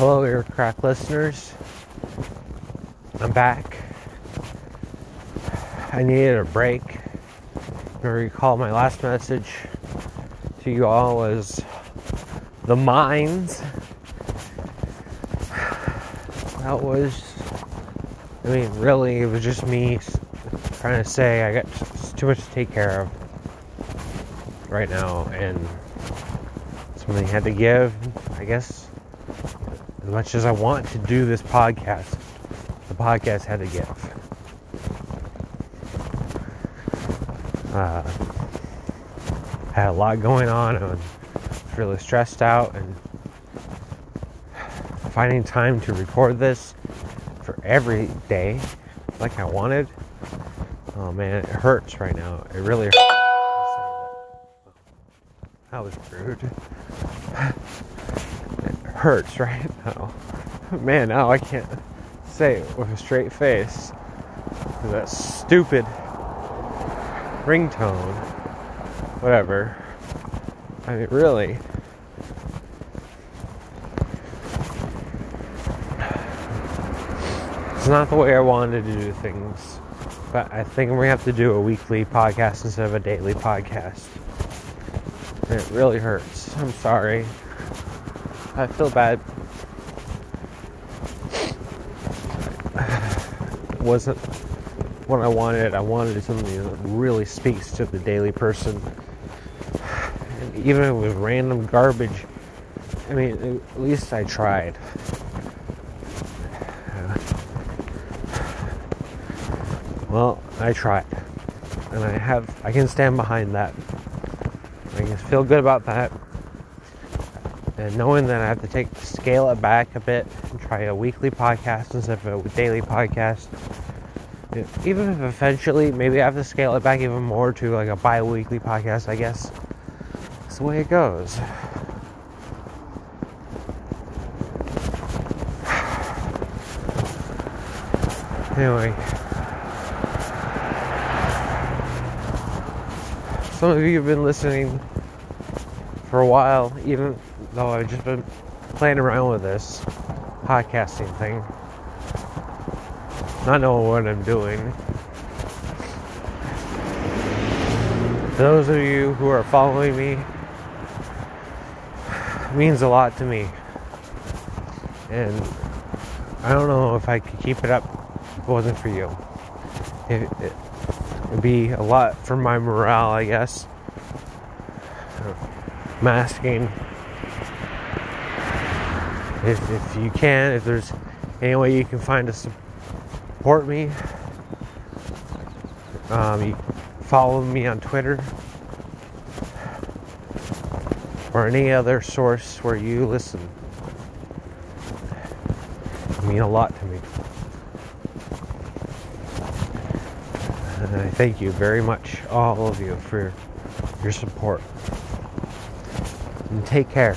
Hello, Ear Crack listeners. I'm back. I needed a break. I recall my last message to you all was the mines. That was, I mean, really, it was just me trying to say I got too much to take care of right now, and something had to give. I guess as much as I want to do this podcast, the podcast had to give. Uh, had a lot going on. I was really stressed out, and finding time to record this for every day like I wanted. Oh man, it hurts right now. It really hurts. That was rude. Hurts right now. Man, now I can't say it with a straight face. That stupid ringtone. Whatever. I mean, really. It's not the way I wanted to do things. But I think we have to do a weekly podcast instead of a daily podcast. It really hurts. I'm sorry. I feel bad. Wasn't what I wanted. I wanted something that really speaks to the daily person. And even with random garbage, I mean, at least I tried. Well, I tried. And I have, I can stand behind that. I can feel good about that. And knowing that I have to take, scale it back a bit and try a weekly podcast instead of a daily podcast. Even if eventually, maybe I have to scale it back even more to like a bi weekly podcast, I guess. That's the way it goes. Anyway. Some of you have been listening for a while, even though I've just been playing around with this podcasting thing, not knowing what I'm doing. Those of you who are following me means a lot to me. And I don't know if I could keep it up if it wasn't for you. It, it, It'd be a lot for my morale, I guess. Masking. If, if you can, if there's any way you can find to support me, um, you follow me on Twitter or any other source where you listen. It mean a lot to me. And I thank you very much, all of you, for your support. And take care.